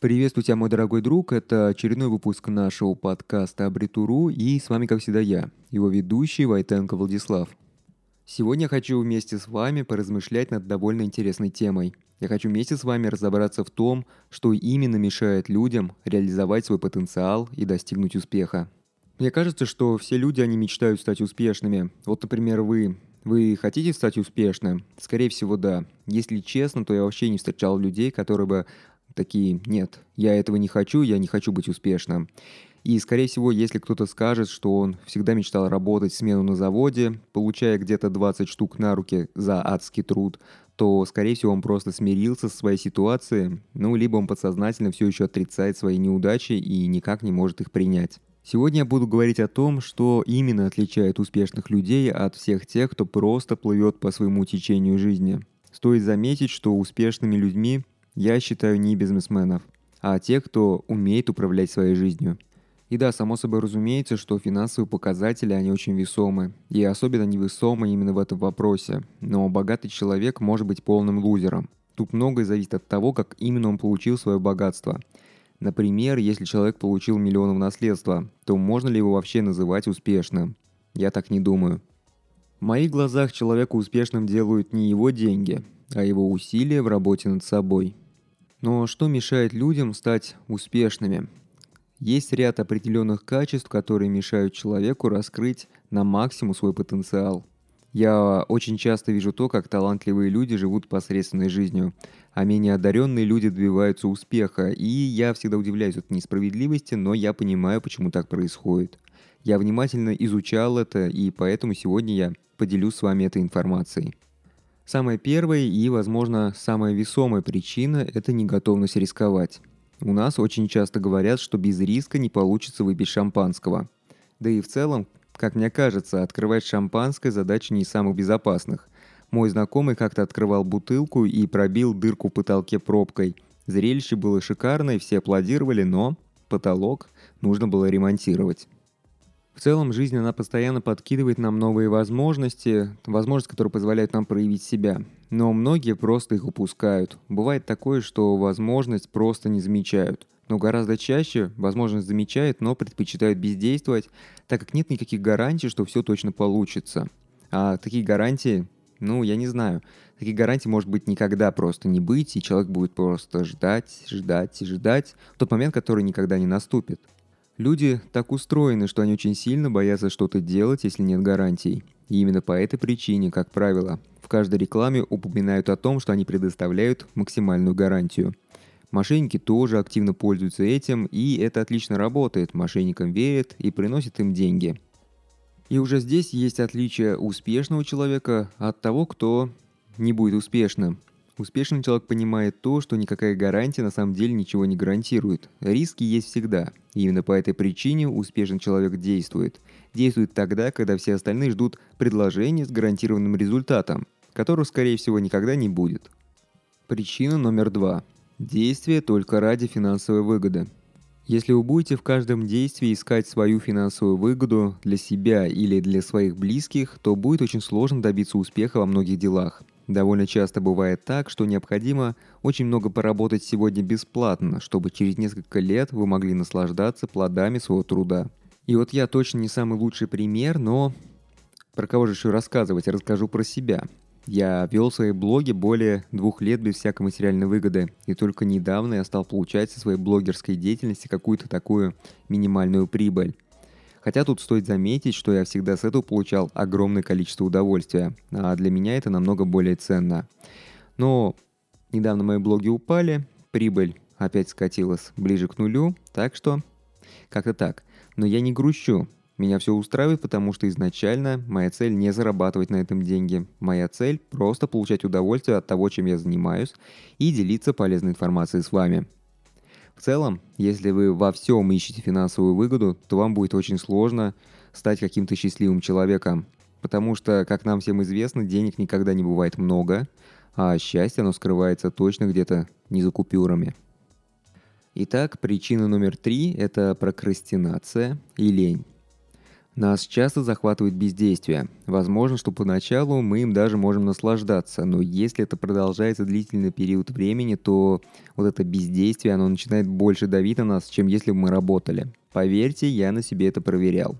Приветствую тебя, мой дорогой друг. Это очередной выпуск нашего подкаста Абритуру, и с вами, как всегда, я, его ведущий Войтенко Владислав. Сегодня я хочу вместе с вами поразмышлять над довольно интересной темой. Я хочу вместе с вами разобраться в том, что именно мешает людям реализовать свой потенциал и достигнуть успеха. Мне кажется, что все люди, они мечтают стать успешными. Вот, например, вы. Вы хотите стать успешным? Скорее всего, да. Если честно, то я вообще не встречал людей, которые бы такие, нет, я этого не хочу, я не хочу быть успешным. И, скорее всего, если кто-то скажет, что он всегда мечтал работать смену на заводе, получая где-то 20 штук на руки за адский труд, то, скорее всего, он просто смирился со своей ситуацией, ну, либо он подсознательно все еще отрицает свои неудачи и никак не может их принять. Сегодня я буду говорить о том, что именно отличает успешных людей от всех тех, кто просто плывет по своему течению жизни. Стоит заметить, что успешными людьми я считаю не бизнесменов, а тех, кто умеет управлять своей жизнью. И да, само собой разумеется, что финансовые показатели, они очень весомы. И особенно невесомы именно в этом вопросе. Но богатый человек может быть полным лузером. Тут многое зависит от того, как именно он получил свое богатство. Например, если человек получил миллион в наследство, то можно ли его вообще называть успешным? Я так не думаю. В моих глазах человека успешным делают не его деньги, а его усилия в работе над собой. Но что мешает людям стать успешными? Есть ряд определенных качеств, которые мешают человеку раскрыть на максимум свой потенциал. Я очень часто вижу то, как талантливые люди живут посредственной жизнью, а менее одаренные люди добиваются успеха, и я всегда удивляюсь от несправедливости, но я понимаю, почему так происходит. Я внимательно изучал это, и поэтому сегодня я поделюсь с вами этой информацией. Самая первая и, возможно, самая весомая причина – это неготовность рисковать. У нас очень часто говорят, что без риска не получится выпить шампанского. Да и в целом, как мне кажется, открывать шампанское – задача не из самых безопасных. Мой знакомый как-то открывал бутылку и пробил дырку в потолке пробкой. Зрелище было шикарное, все аплодировали, но потолок нужно было ремонтировать. В целом, жизнь, она постоянно подкидывает нам новые возможности, возможности, которые позволяют нам проявить себя. Но многие просто их упускают. Бывает такое, что возможность просто не замечают. Но гораздо чаще возможность замечают, но предпочитают бездействовать, так как нет никаких гарантий, что все точно получится. А такие гарантии, ну, я не знаю, таких гарантий может быть никогда просто не быть, и человек будет просто ждать, ждать и ждать тот момент, который никогда не наступит. Люди так устроены, что они очень сильно боятся что-то делать, если нет гарантий. И именно по этой причине, как правило, в каждой рекламе упоминают о том, что они предоставляют максимальную гарантию. Мошенники тоже активно пользуются этим, и это отлично работает. Мошенникам верят и приносят им деньги. И уже здесь есть отличие успешного человека от того, кто не будет успешным. Успешный человек понимает то, что никакая гарантия на самом деле ничего не гарантирует. Риски есть всегда. И именно по этой причине успешный человек действует. Действует тогда, когда все остальные ждут предложения с гарантированным результатом, которого, скорее всего, никогда не будет. Причина номер два. Действие только ради финансовой выгоды. Если вы будете в каждом действии искать свою финансовую выгоду для себя или для своих близких, то будет очень сложно добиться успеха во многих делах. Довольно часто бывает так, что необходимо очень много поработать сегодня бесплатно, чтобы через несколько лет вы могли наслаждаться плодами своего труда. И вот я точно не самый лучший пример, но про кого же еще рассказывать? Расскажу про себя. Я вел свои блоги более двух лет без всякой материальной выгоды, и только недавно я стал получать со своей блогерской деятельности какую-то такую минимальную прибыль. Хотя тут стоит заметить, что я всегда с этого получал огромное количество удовольствия, а для меня это намного более ценно. Но недавно мои блоги упали, прибыль опять скатилась ближе к нулю, так что как-то так. Но я не грущу, меня все устраивает, потому что изначально моя цель не зарабатывать на этом деньги. Моя цель просто получать удовольствие от того, чем я занимаюсь, и делиться полезной информацией с вами. В целом, если вы во всем ищете финансовую выгоду, то вам будет очень сложно стать каким-то счастливым человеком. Потому что, как нам всем известно, денег никогда не бывает много, а счастье оно скрывается точно где-то не за купюрами. Итак, причина номер три – это прокрастинация и лень. Нас часто захватывает бездействие. Возможно, что поначалу мы им даже можем наслаждаться, но если это продолжается длительный период времени, то вот это бездействие, оно начинает больше давить на нас, чем если бы мы работали. Поверьте, я на себе это проверял.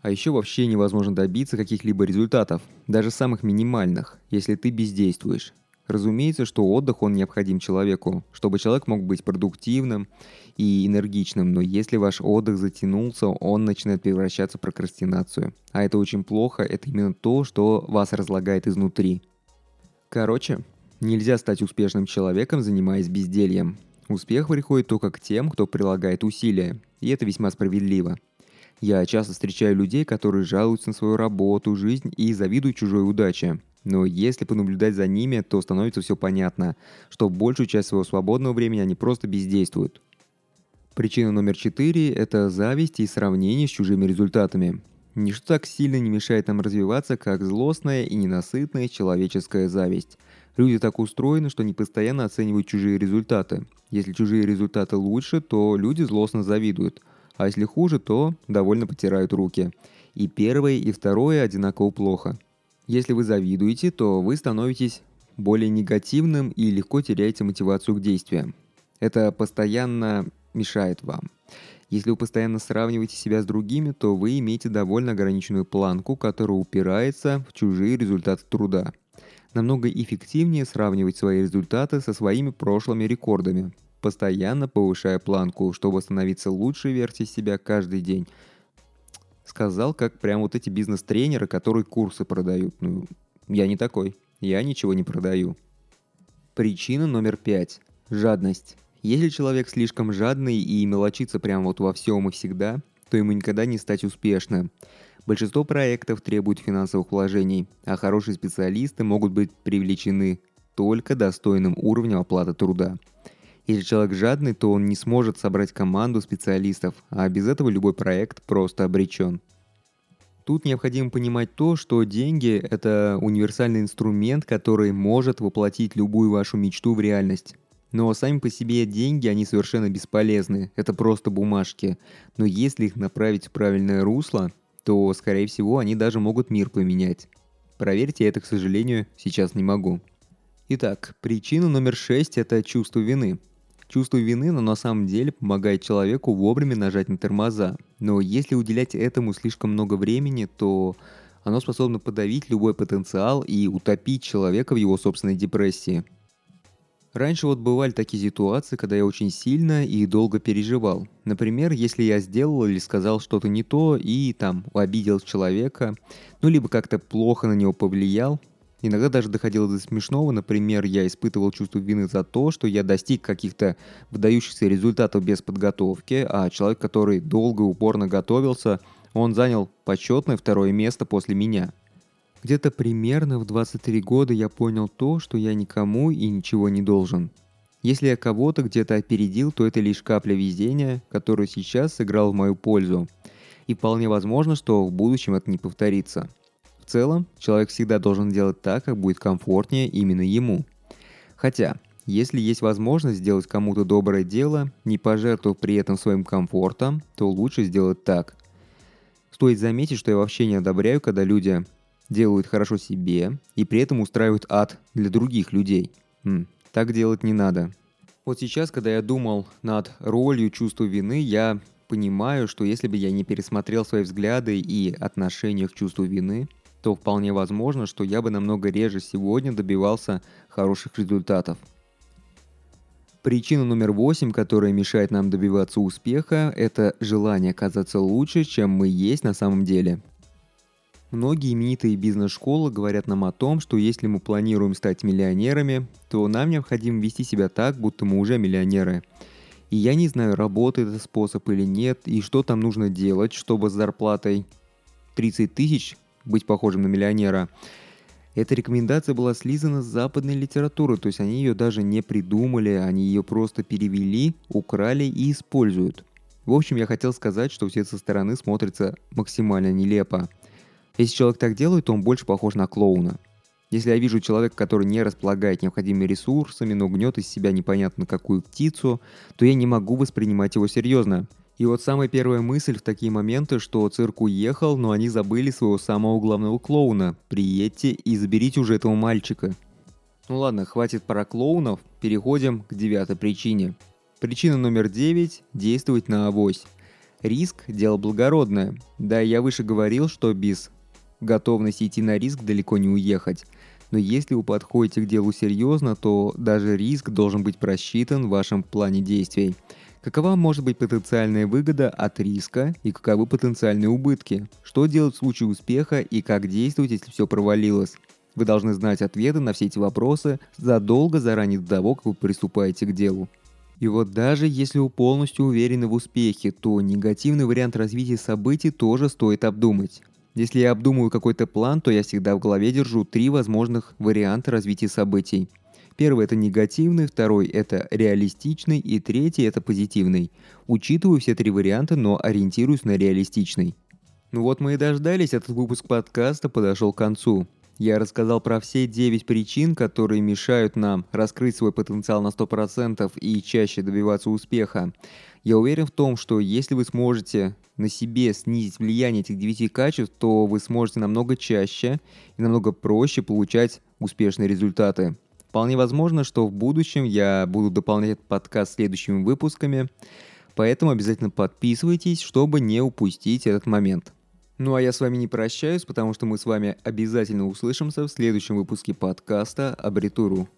А еще вообще невозможно добиться каких-либо результатов, даже самых минимальных, если ты бездействуешь. Разумеется, что отдых, он необходим человеку, чтобы человек мог быть продуктивным и энергичным, но если ваш отдых затянулся, он начинает превращаться в прокрастинацию. А это очень плохо, это именно то, что вас разлагает изнутри. Короче, нельзя стать успешным человеком, занимаясь бездельем. Успех приходит только к тем, кто прилагает усилия, и это весьма справедливо. Я часто встречаю людей, которые жалуются на свою работу, жизнь и завидуют чужой удаче. Но если понаблюдать за ними, то становится все понятно, что большую часть своего свободного времени они просто бездействуют. Причина номер четыре – это зависть и сравнение с чужими результатами. Ничто так сильно не мешает нам развиваться, как злостная и ненасытная человеческая зависть. Люди так устроены, что они постоянно оценивают чужие результаты. Если чужие результаты лучше, то люди злостно завидуют, а если хуже, то довольно потирают руки. И первое, и второе одинаково плохо – если вы завидуете, то вы становитесь более негативным и легко теряете мотивацию к действиям. Это постоянно мешает вам. Если вы постоянно сравниваете себя с другими, то вы имеете довольно ограниченную планку, которая упирается в чужие результаты труда. Намного эффективнее сравнивать свои результаты со своими прошлыми рекордами, постоянно повышая планку, чтобы становиться лучшей версией себя каждый день – сказал, как прям вот эти бизнес-тренеры, которые курсы продают. Ну, я не такой. Я ничего не продаю. Причина номер пять. Жадность. Если человек слишком жадный и мелочится прямо вот во всем и всегда, то ему никогда не стать успешным. Большинство проектов требуют финансовых вложений, а хорошие специалисты могут быть привлечены только достойным уровнем оплаты труда. Если человек жадный, то он не сможет собрать команду специалистов, а без этого любой проект просто обречен. Тут необходимо понимать то, что деньги – это универсальный инструмент, который может воплотить любую вашу мечту в реальность. Но сами по себе деньги, они совершенно бесполезны, это просто бумажки. Но если их направить в правильное русло, то, скорее всего, они даже могут мир поменять. Проверьте это, к сожалению, сейчас не могу. Итак, причина номер шесть – это чувство вины – Чувство вины, но на самом деле помогает человеку вовремя нажать на тормоза. Но если уделять этому слишком много времени, то оно способно подавить любой потенциал и утопить человека в его собственной депрессии. Раньше вот бывали такие ситуации, когда я очень сильно и долго переживал. Например, если я сделал или сказал что-то не то и там обидел человека, ну либо как-то плохо на него повлиял, Иногда даже доходило до смешного. Например, я испытывал чувство вины за то, что я достиг каких-то выдающихся результатов без подготовки, а человек, который долго и упорно готовился, он занял почетное второе место после меня. Где-то примерно в 23 года я понял то, что я никому и ничего не должен. Если я кого-то где-то опередил, то это лишь капля везения, которую сейчас сыграл в мою пользу. И вполне возможно, что в будущем это не повторится – в целом, человек всегда должен делать так, как будет комфортнее именно ему. Хотя, если есть возможность сделать кому-то доброе дело, не пожертвовав при этом своим комфортом, то лучше сделать так. Стоит заметить, что я вообще не одобряю, когда люди делают хорошо себе и при этом устраивают ад для других людей. М, так делать не надо. Вот сейчас, когда я думал над ролью чувства вины, я понимаю, что если бы я не пересмотрел свои взгляды и отношения к чувству вины – то вполне возможно, что я бы намного реже сегодня добивался хороших результатов. Причина номер восемь, которая мешает нам добиваться успеха, это желание казаться лучше, чем мы есть на самом деле. Многие именитые бизнес-школы говорят нам о том, что если мы планируем стать миллионерами, то нам необходимо вести себя так, будто мы уже миллионеры. И я не знаю, работает этот способ или нет, и что там нужно делать, чтобы с зарплатой 30 тысяч быть похожим на миллионера. Эта рекомендация была слизана с западной литературы, то есть они ее даже не придумали, они ее просто перевели, украли и используют. В общем, я хотел сказать, что все со стороны смотрится максимально нелепо. Если человек так делает, то он больше похож на клоуна. Если я вижу человека, который не располагает необходимыми ресурсами, но гнет из себя непонятно какую птицу, то я не могу воспринимать его серьезно. И вот самая первая мысль в такие моменты, что цирк уехал, но они забыли своего самого главного клоуна. Приедьте и заберите уже этого мальчика. Ну ладно, хватит про клоунов, переходим к девятой причине. Причина номер девять – действовать на авось. Риск – дело благородное. Да, я выше говорил, что без готовности идти на риск далеко не уехать. Но если вы подходите к делу серьезно, то даже риск должен быть просчитан в вашем плане действий. Какова может быть потенциальная выгода от риска и каковы потенциальные убытки? Что делать в случае успеха и как действовать, если все провалилось? Вы должны знать ответы на все эти вопросы задолго заранее до того, как вы приступаете к делу. И вот даже если вы полностью уверены в успехе, то негативный вариант развития событий тоже стоит обдумать. Если я обдумываю какой-то план, то я всегда в голове держу три возможных варианта развития событий. Первый – это негативный, второй – это реалистичный, и третий – это позитивный. Учитываю все три варианта, но ориентируюсь на реалистичный. Ну вот мы и дождались, этот выпуск подкаста подошел к концу. Я рассказал про все 9 причин, которые мешают нам раскрыть свой потенциал на 100% и чаще добиваться успеха. Я уверен в том, что если вы сможете на себе снизить влияние этих 9 качеств, то вы сможете намного чаще и намного проще получать успешные результаты. Вполне возможно, что в будущем я буду дополнять этот подкаст следующими выпусками, поэтому обязательно подписывайтесь, чтобы не упустить этот момент. Ну а я с вами не прощаюсь, потому что мы с вами обязательно услышимся в следующем выпуске подкаста «Абритуру».